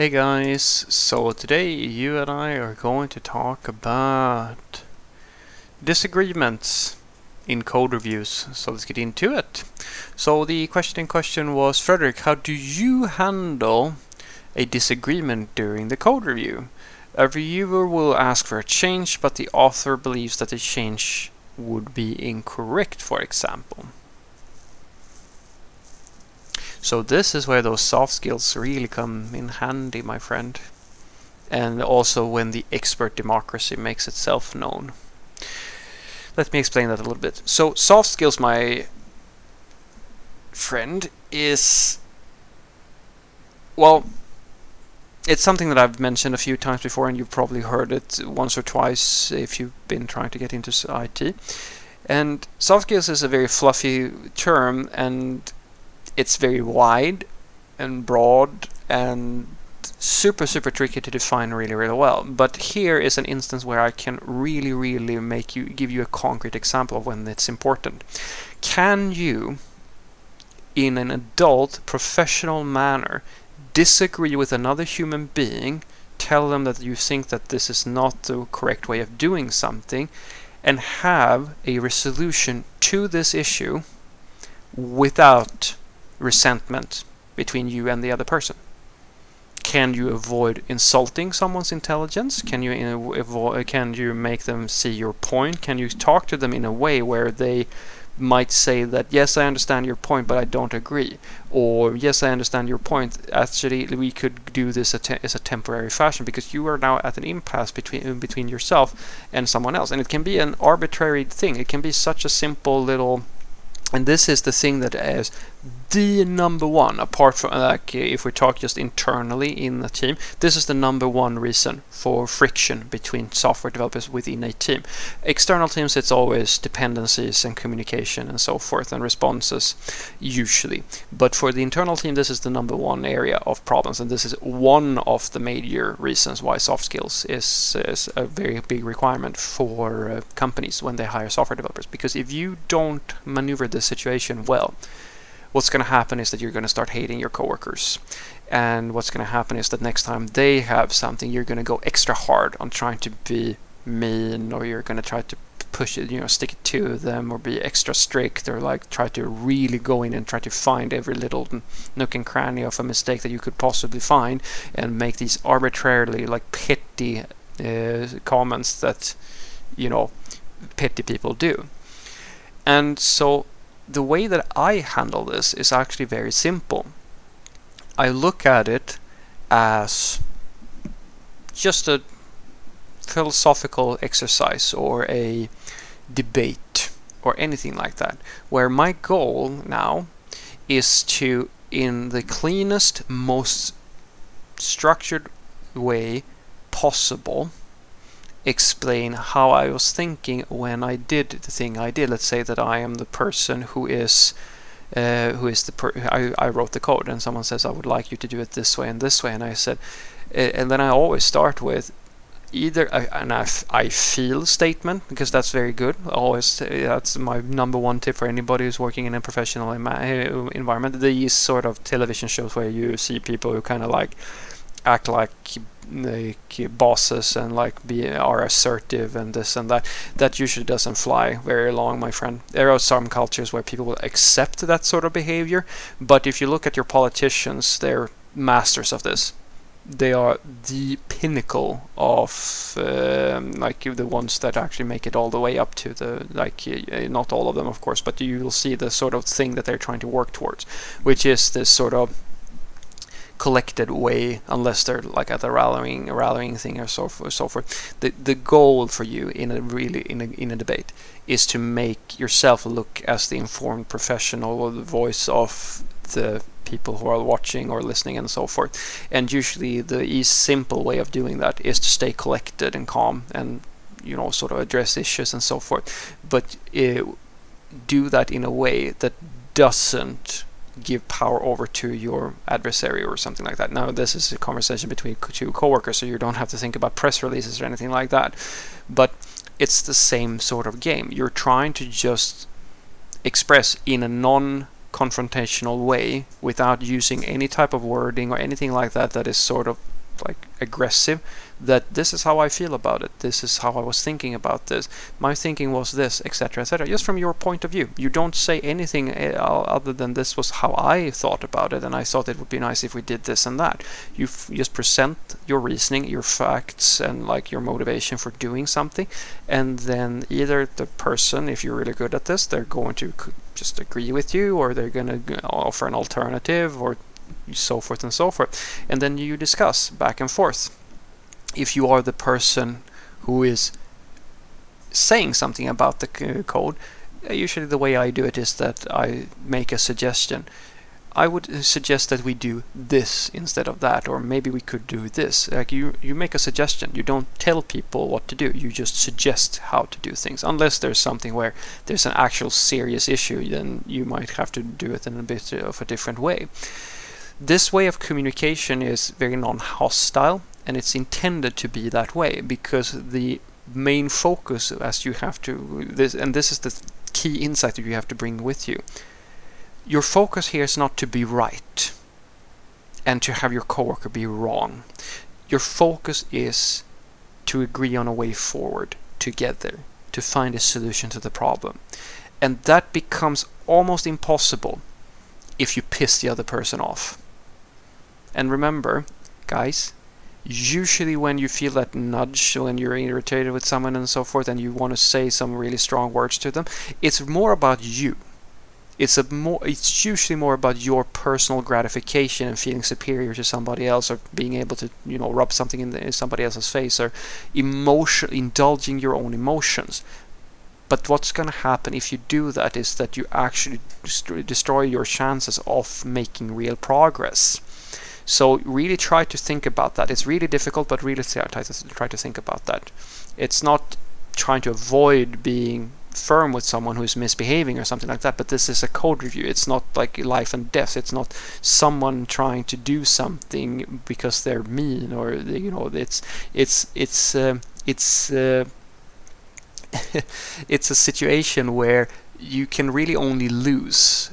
Hey guys, so today you and I are going to talk about disagreements in code reviews. So let's get into it. So the question in question was, Frederick, how do you handle a disagreement during the code review? A reviewer will ask for a change, but the author believes that the change would be incorrect, for example. So this is where those soft skills really come in handy, my friend. And also when the expert democracy makes itself known. Let me explain that a little bit. So soft skills, my friend, is well, it's something that I've mentioned a few times before, and you've probably heard it once or twice if you've been trying to get into IT. And soft skills is a very fluffy term, and it's very wide and broad and super super tricky to define really really well. But here is an instance where I can really really make you give you a concrete example of when it's important. Can you in an adult professional manner disagree with another human being tell them that you think that this is not the correct way of doing something and have a resolution to this issue without resentment between you and the other person? Can you avoid insulting someone's intelligence? Can you avoid, can you make them see your point? Can you talk to them in a way where they might say that yes I understand your point but I don't agree or yes I understand your point actually we could do this as a temporary fashion because you are now at an impasse between between yourself and someone else and it can be an arbitrary thing it can be such a simple little and this is the thing that is the number one, apart from like if we talk just internally in the team, this is the number one reason for friction between software developers within a team. External teams, it's always dependencies and communication and so forth and responses, usually. But for the internal team, this is the number one area of problems, and this is one of the major reasons why soft skills is, is a very big requirement for uh, companies when they hire software developers. Because if you don't maneuver the situation well, what's going to happen is that you're going to start hating your coworkers. And what's going to happen is that next time they have something, you're going to go extra hard on trying to be mean, or you're going to try to push it, you know, stick it to them, or be extra strict, or like try to really go in and try to find every little nook and cranny of a mistake that you could possibly find, and make these arbitrarily like petty uh, comments that, you know, petty people do. And so the way that I handle this is actually very simple. I look at it as just a philosophical exercise or a debate or anything like that, where my goal now is to, in the cleanest, most structured way possible, explain how I was thinking when I did the thing I did. Let's say that I am the person who is uh, who is the per- I, I wrote the code and someone says I would like you to do it this way and this way. And I said and then I always start with either a, an I, I feel statement because that's very good. Always that's my number one tip for anybody who's working in a professional environment. These sort of television shows where you see people who kind of like act like like bosses and like be are assertive and this and that that usually doesn't fly very long my friend. There are some cultures where people will accept that sort of behavior but if you look at your politicians they're masters of this. They are the pinnacle of um, like the ones that actually make it all the way up to the like not all of them of course but you will see the sort of thing that they're trying to work towards which is this sort of collected way unless they're like at a rallying a rallying thing or so forth so forth. The the goal for you in a really in a, in a debate is to make yourself look as the informed professional or the voice of the people who are watching or listening and so forth. And usually the easy simple way of doing that is to stay collected and calm and you know sort of address issues and so forth. But uh, do that in a way that doesn't give power over to your adversary or something like that. Now, this is a conversation between two coworkers, so you don't have to think about press releases or anything like that. But it's the same sort of game. You're trying to just express in a non confrontational way without using any type of wording or anything like that that is sort of like aggressive that this is how I feel about it. This is how I was thinking about this. My thinking was this, etc., etc. Just from your point of view. You don't say anything eh, other than this was how I thought about it, and I thought it would be nice if we did this and that. You just present your reasoning, your facts, and like your motivation for doing something, and then either the person, if you're really good at this, they're going to just agree with you, or they're going to offer an alternative, or so forth and so forth. And then you discuss back and forth. If you are the person who is saying something about the code, uh, usually the way I do it is that I make a suggestion. I would suggest that we do this instead of that, or maybe we could do this. Like you, you make a suggestion. You don't tell people what to do. You just suggest how to do things. Unless there's something where there's an actual serious issue, then you might have to do it in a bit of a different way. This way of communication is very non-hostile and it's intended to be that way because the main focus as you have to this and this is the key insight that you have to bring with you. Your focus here is not to be right and to have your coworker be wrong. Your focus is to agree on a way forward together to find a solution to the problem. And that becomes almost impossible if you piss the other person off and remember, guys, usually when you feel that nudge, when you're irritated with someone and so forth, and you want to say some really strong words to them, it's more about you. It's a more. It's usually more about your personal gratification and feeling superior to somebody else, or being able to, you know, rub something in, the, in somebody else's face, or emotion, indulging your own emotions. But what's going to happen if you do that is that you actually destroy your chances of making real progress. So really try to think about that. It's really difficult, but really try to, think about that. It's not trying to avoid being firm with someone who is misbehaving or something like that, but this is a code review. It's not like life and death. It's not someone trying to do something because they're mean or you know it's it's it's uh, it's uh, it's a situation where you can really only lose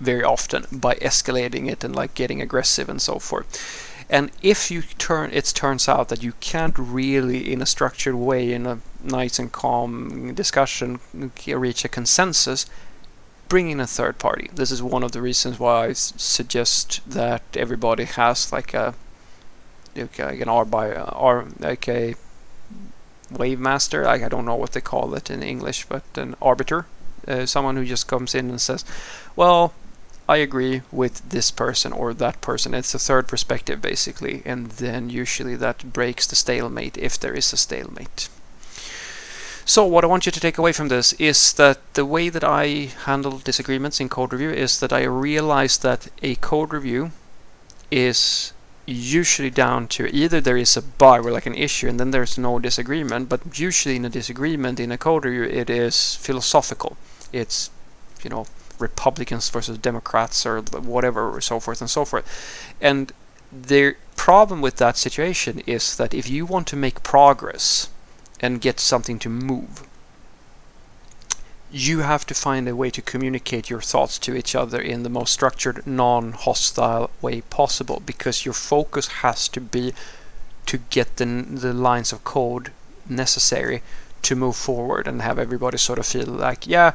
very often by escalating it and like getting aggressive and so forth. And if you turn, it turns out that you can't really, in a structured way, in a nice and calm discussion, reach a consensus, bring in a third party. This is one of the reasons why I suggest that everybody has like a like an R by R like a wave master. Like I don't know what they call it in English, but an arbiter, uh, someone who just comes in and says, "Well, I agree with this person or that person. It's a third perspective basically, and then usually that breaks the stalemate if there is a stalemate. So what I want you to take away from this is that the way that I handle disagreements in code review is that I realize that a code review is usually down to either there is a bug or like an issue and then there's no disagreement, but usually in a disagreement in a code review it is philosophical. It's, you know, Republicans versus Democrats or whatever, or so forth and so forth. And the problem with that situation is that if you want to make progress and get something to move, you have to find a way to communicate your thoughts to each other in the most structured, non hostile way possible because your focus has to be to get the, the lines of code necessary to move forward and have everybody sort of feel like, yeah,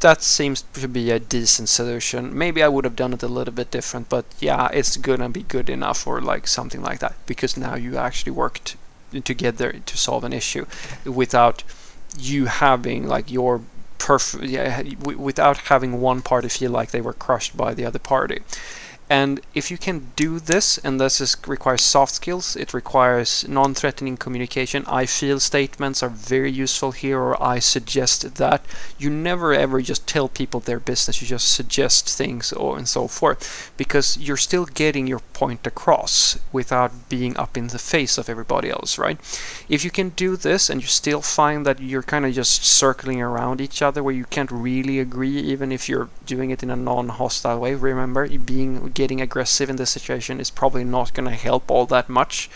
that seems to be a decent solution. Maybe I would have done it a little bit different, but yeah, it's gonna be good enough or like something like that because now you actually worked together to solve an issue without you having like your perfect yeah without having one party feel like they were crushed by the other party and if you can do this, and this is, requires soft skills, it requires non-threatening communication. I feel statements are very useful here, or I suggest that. You never ever just tell people their business. You just suggest things, or and so forth, because you're still getting your point across without being up in the face of everybody else, right? If you can do this, and you still find that you're kind of just circling around each other, where you can't really agree, even if you're doing it in a non-hostile way. Remember, being getting aggressive in this situation is probably not going to help all that much.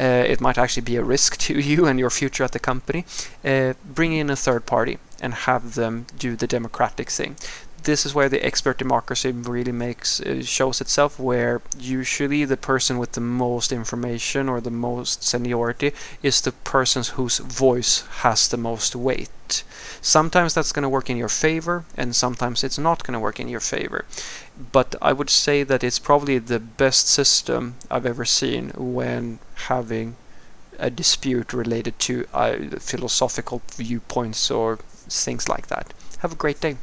Uh, it might actually be a risk to you and your future at the company. Uh, bring in a third party and have them do the democratic thing. This is where the expert democracy really makes uh, shows itself where usually the person with the most information or the most seniority is the person whose voice has the most weight. Sometimes that's going to work in your favor and sometimes it's not going to work in your favor. But i would say that it's probably the best system i've ever seen when having a dispute related to uh, philosophical viewpoints or things like that. Have a great day